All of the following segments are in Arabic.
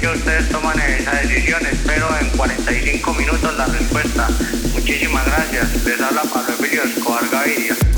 que ustedes toman esa decisión. Espero en 45 minutos la respuesta. Muchísimas gracias. Les habla Pablo Emilio Escobar Gaviria.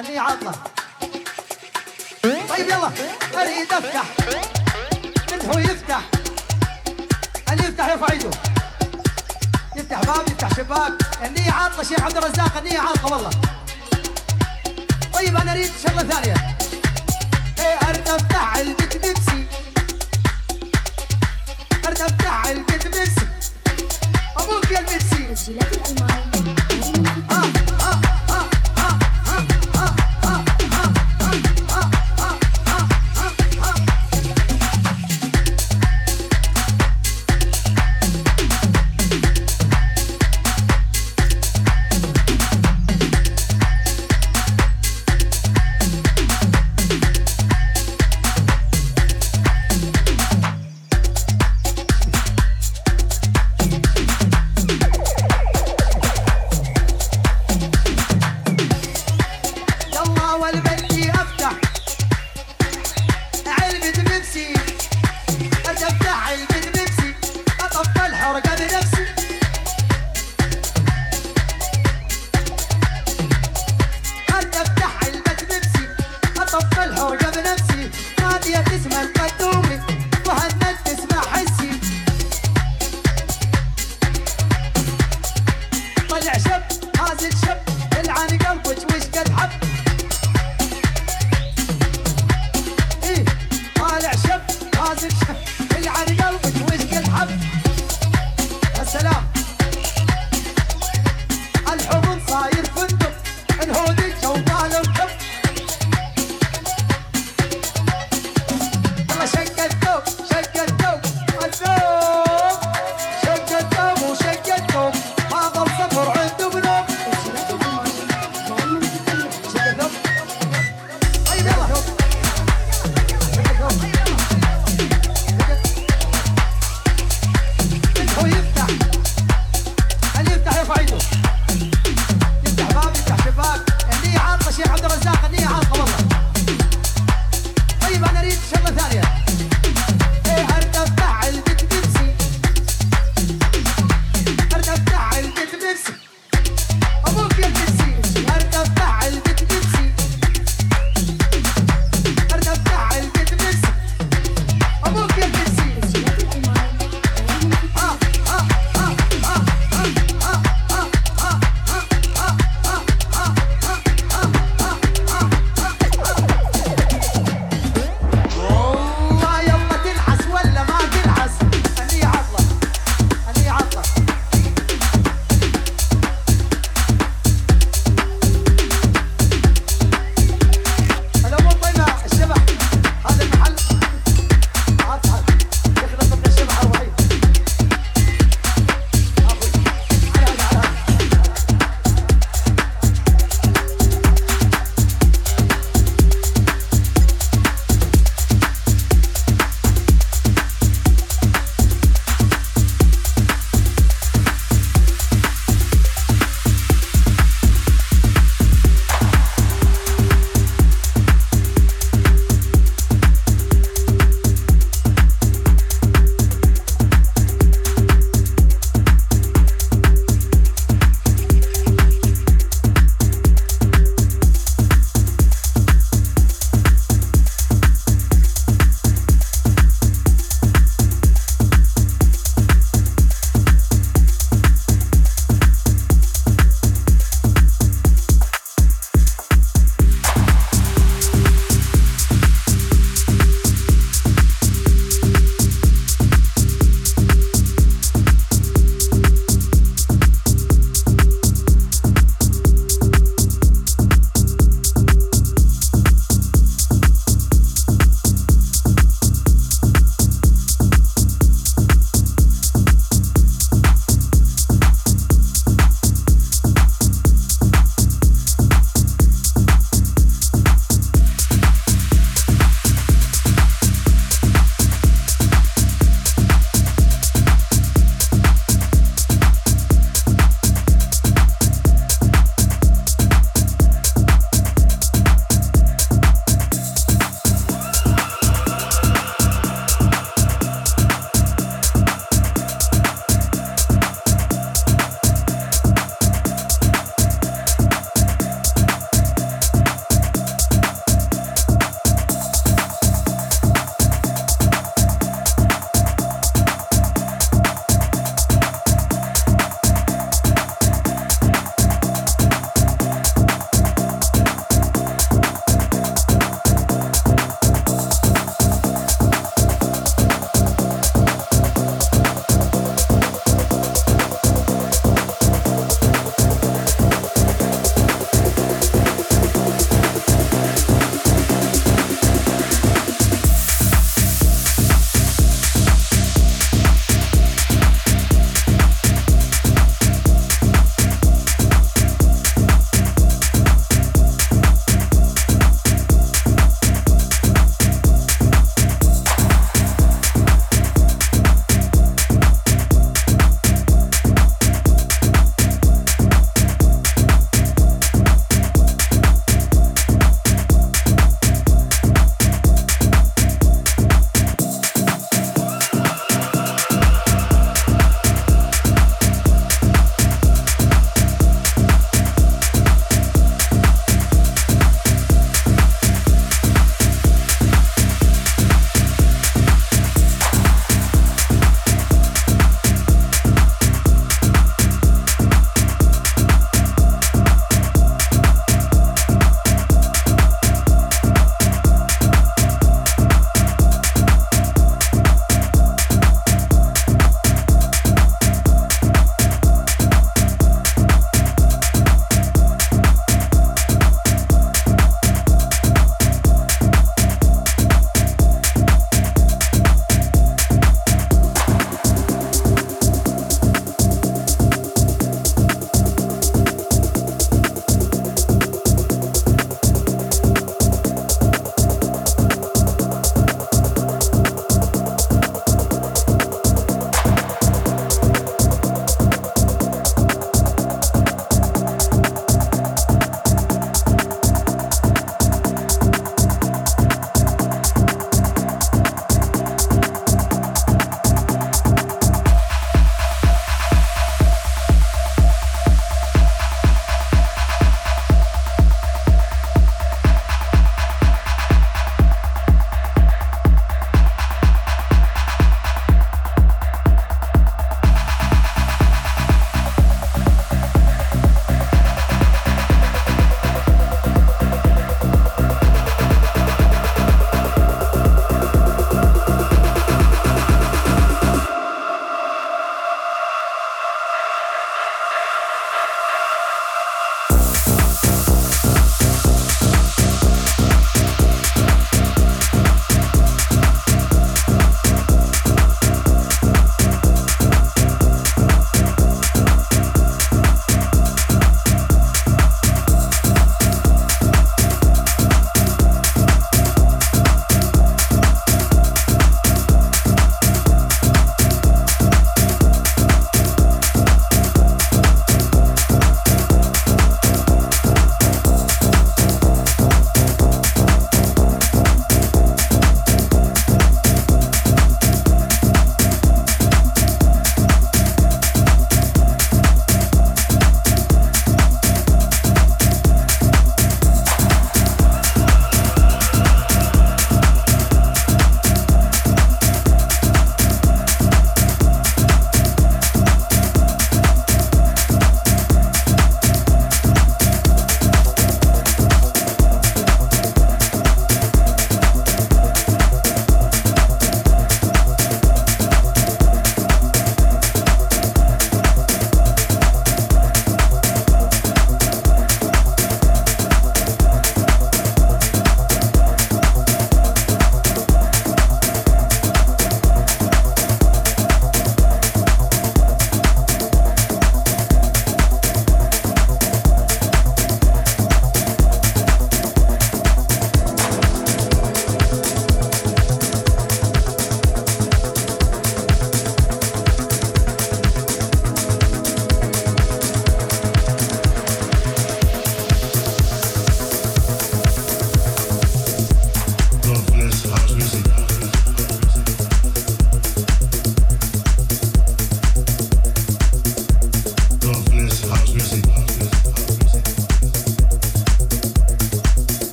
أني عطلة. طيب يلا أريد أفتح. منه يفتح؟ اللي يفتح يرفع ايده يفتح باب يفتح شباك. أني عطلة شيخ عبد الرزاق أني عطلة والله. طيب أنا أريد شغلة ثانية. إيه ارد أفتح علبه بيبسي. ارد أفتح علبه بيبسي. أبوك يا البيبسي. الجيلات الألمانية.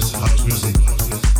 House music.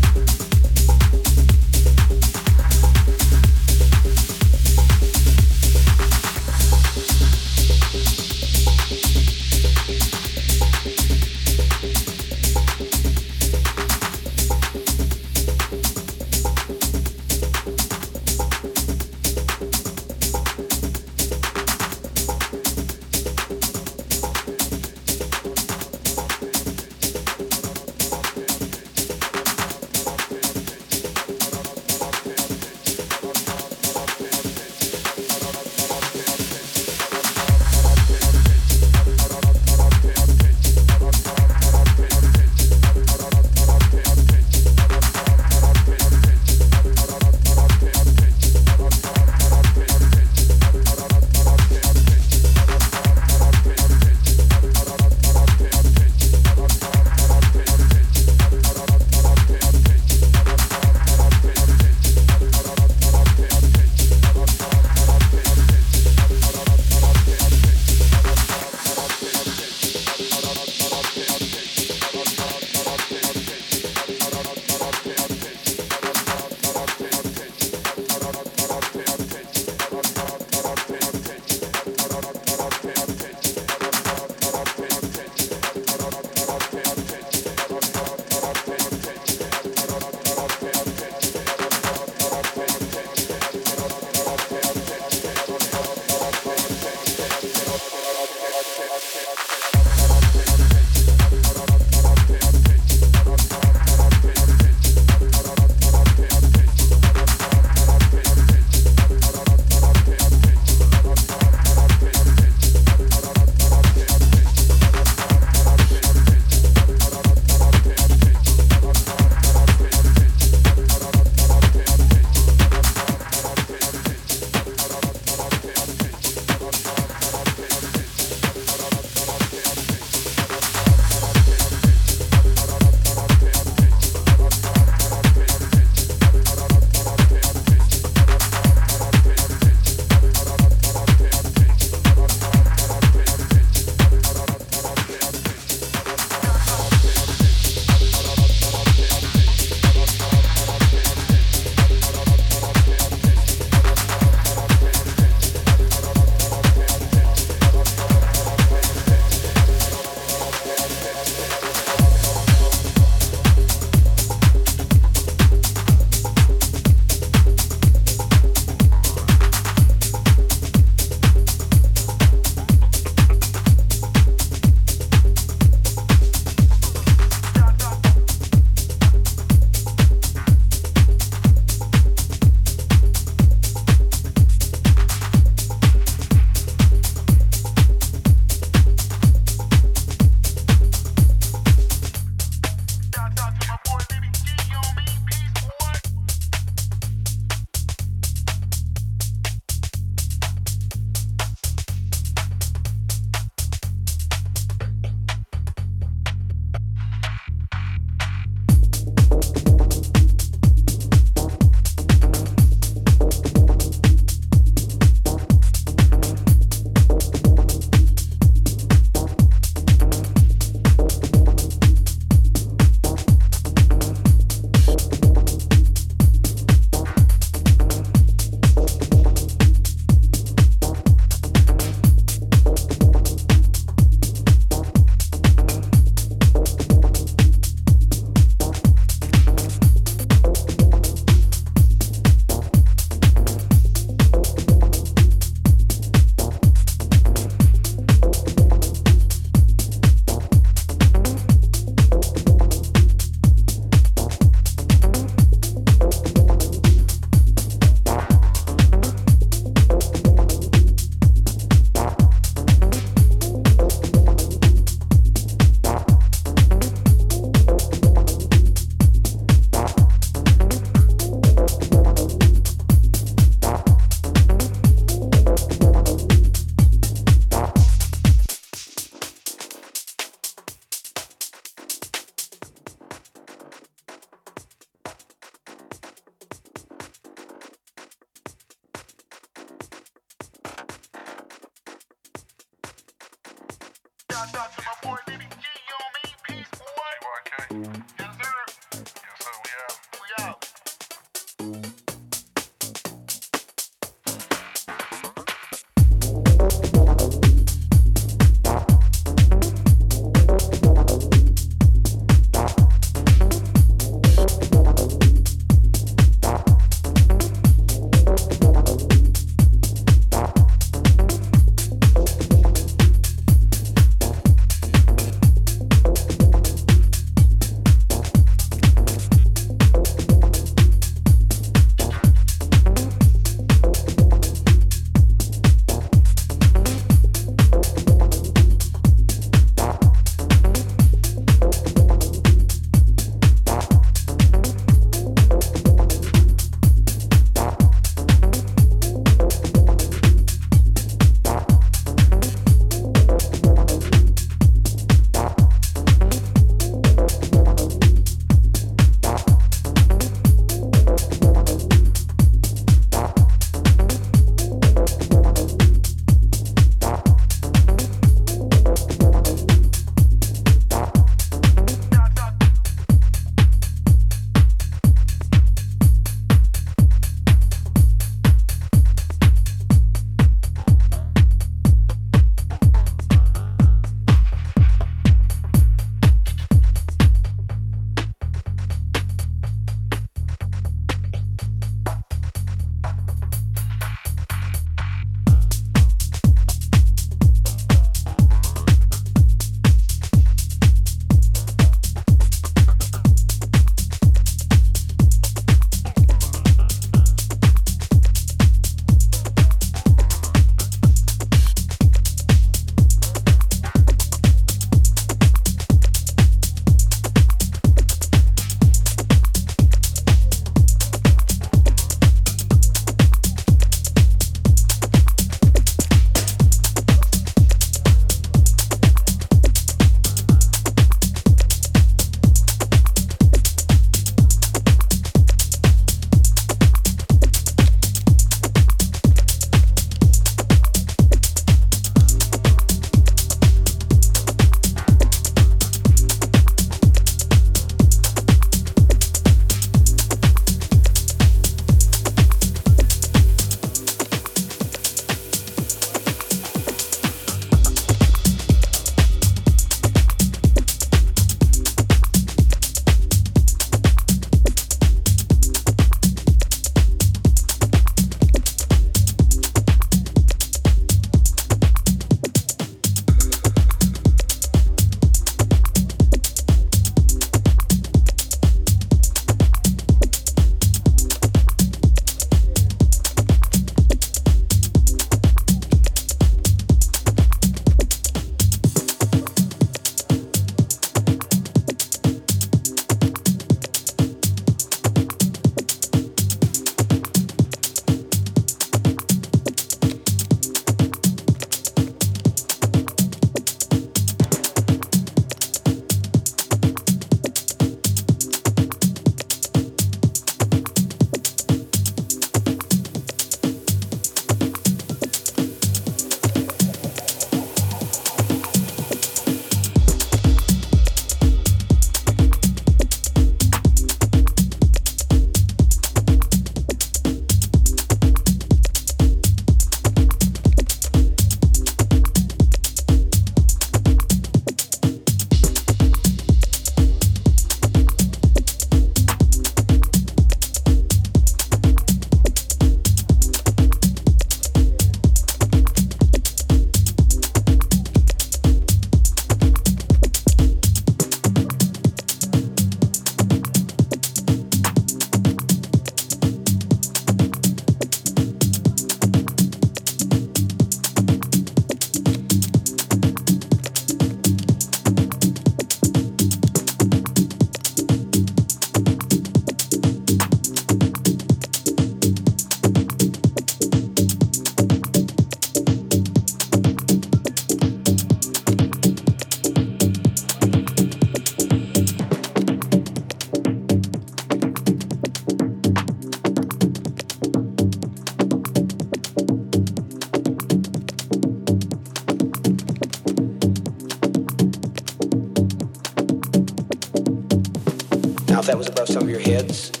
Of your heads.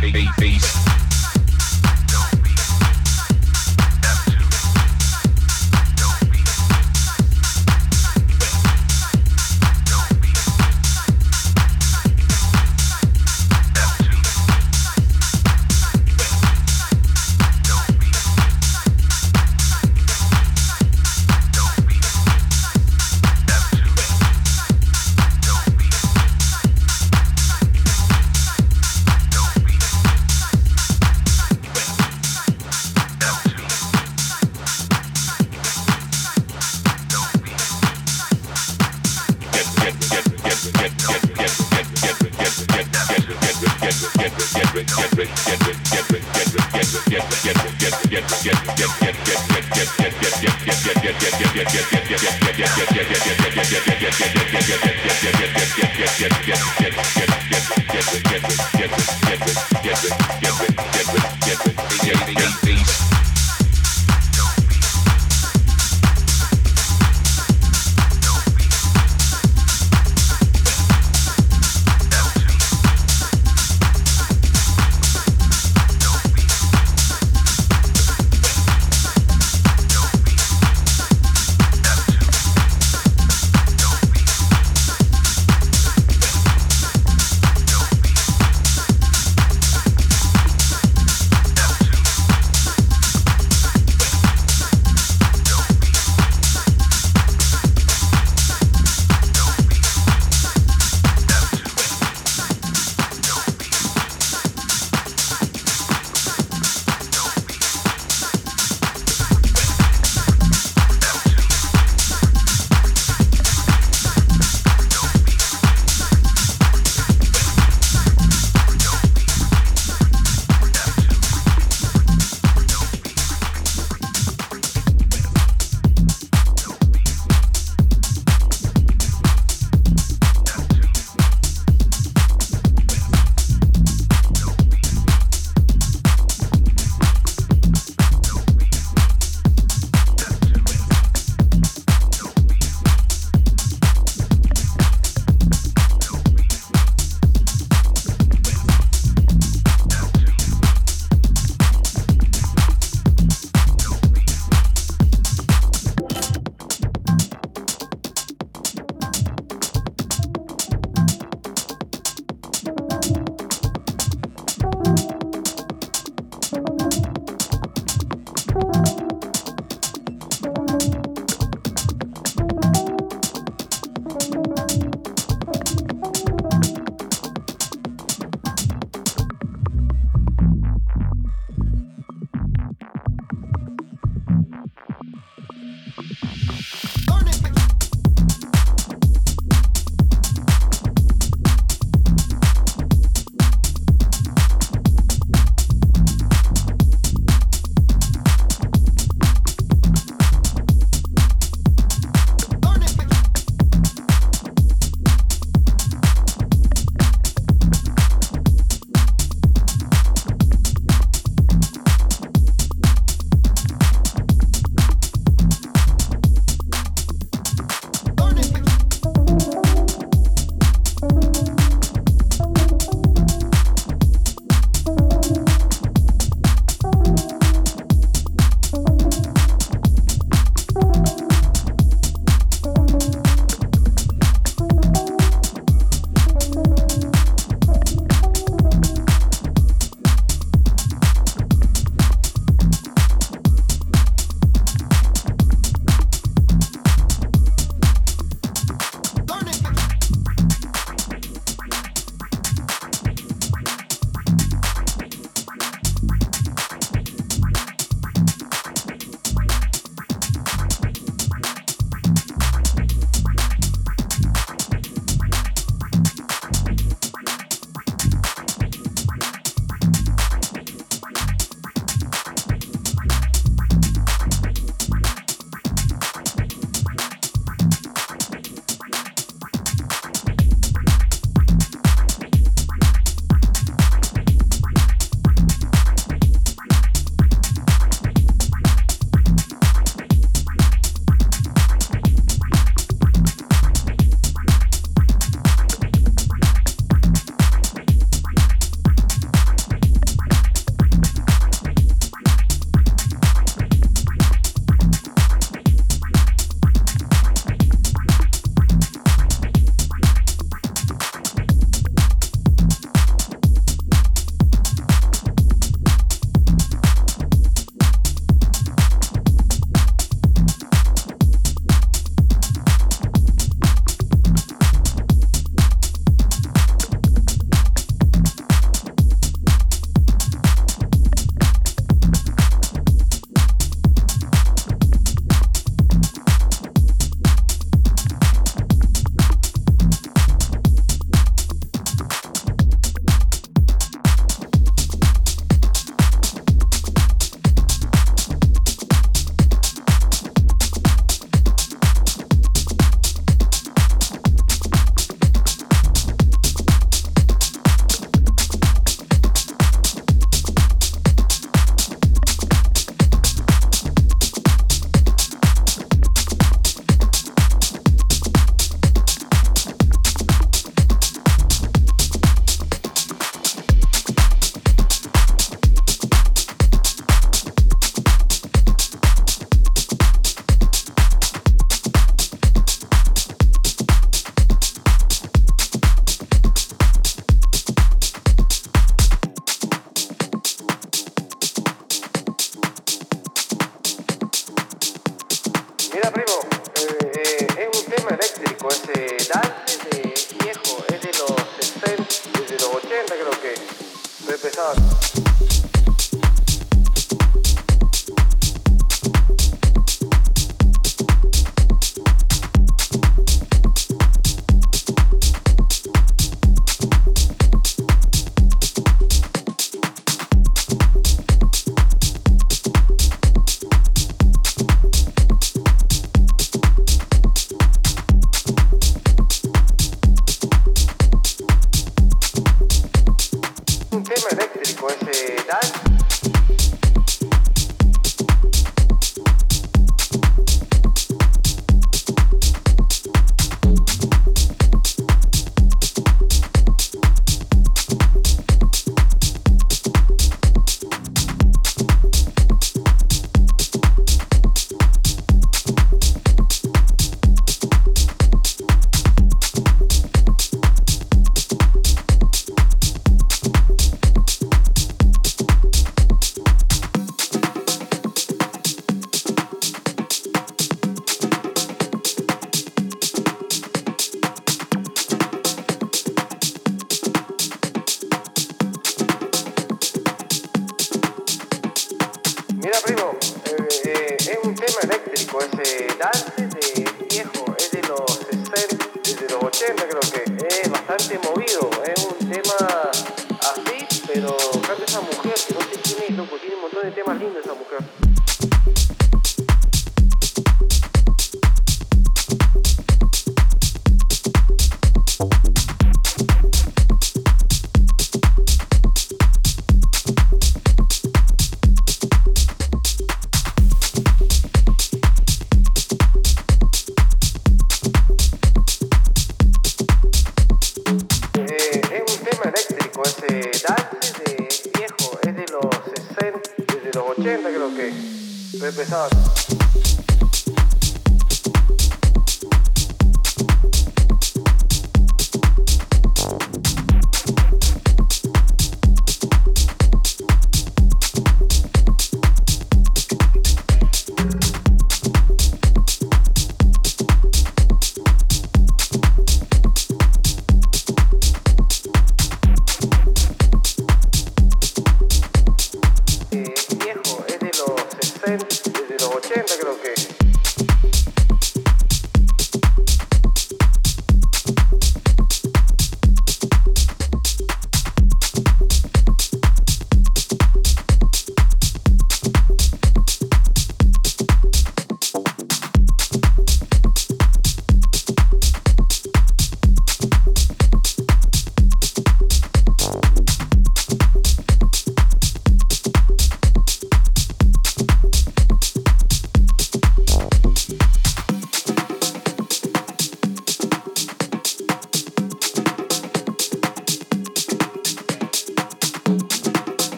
bass.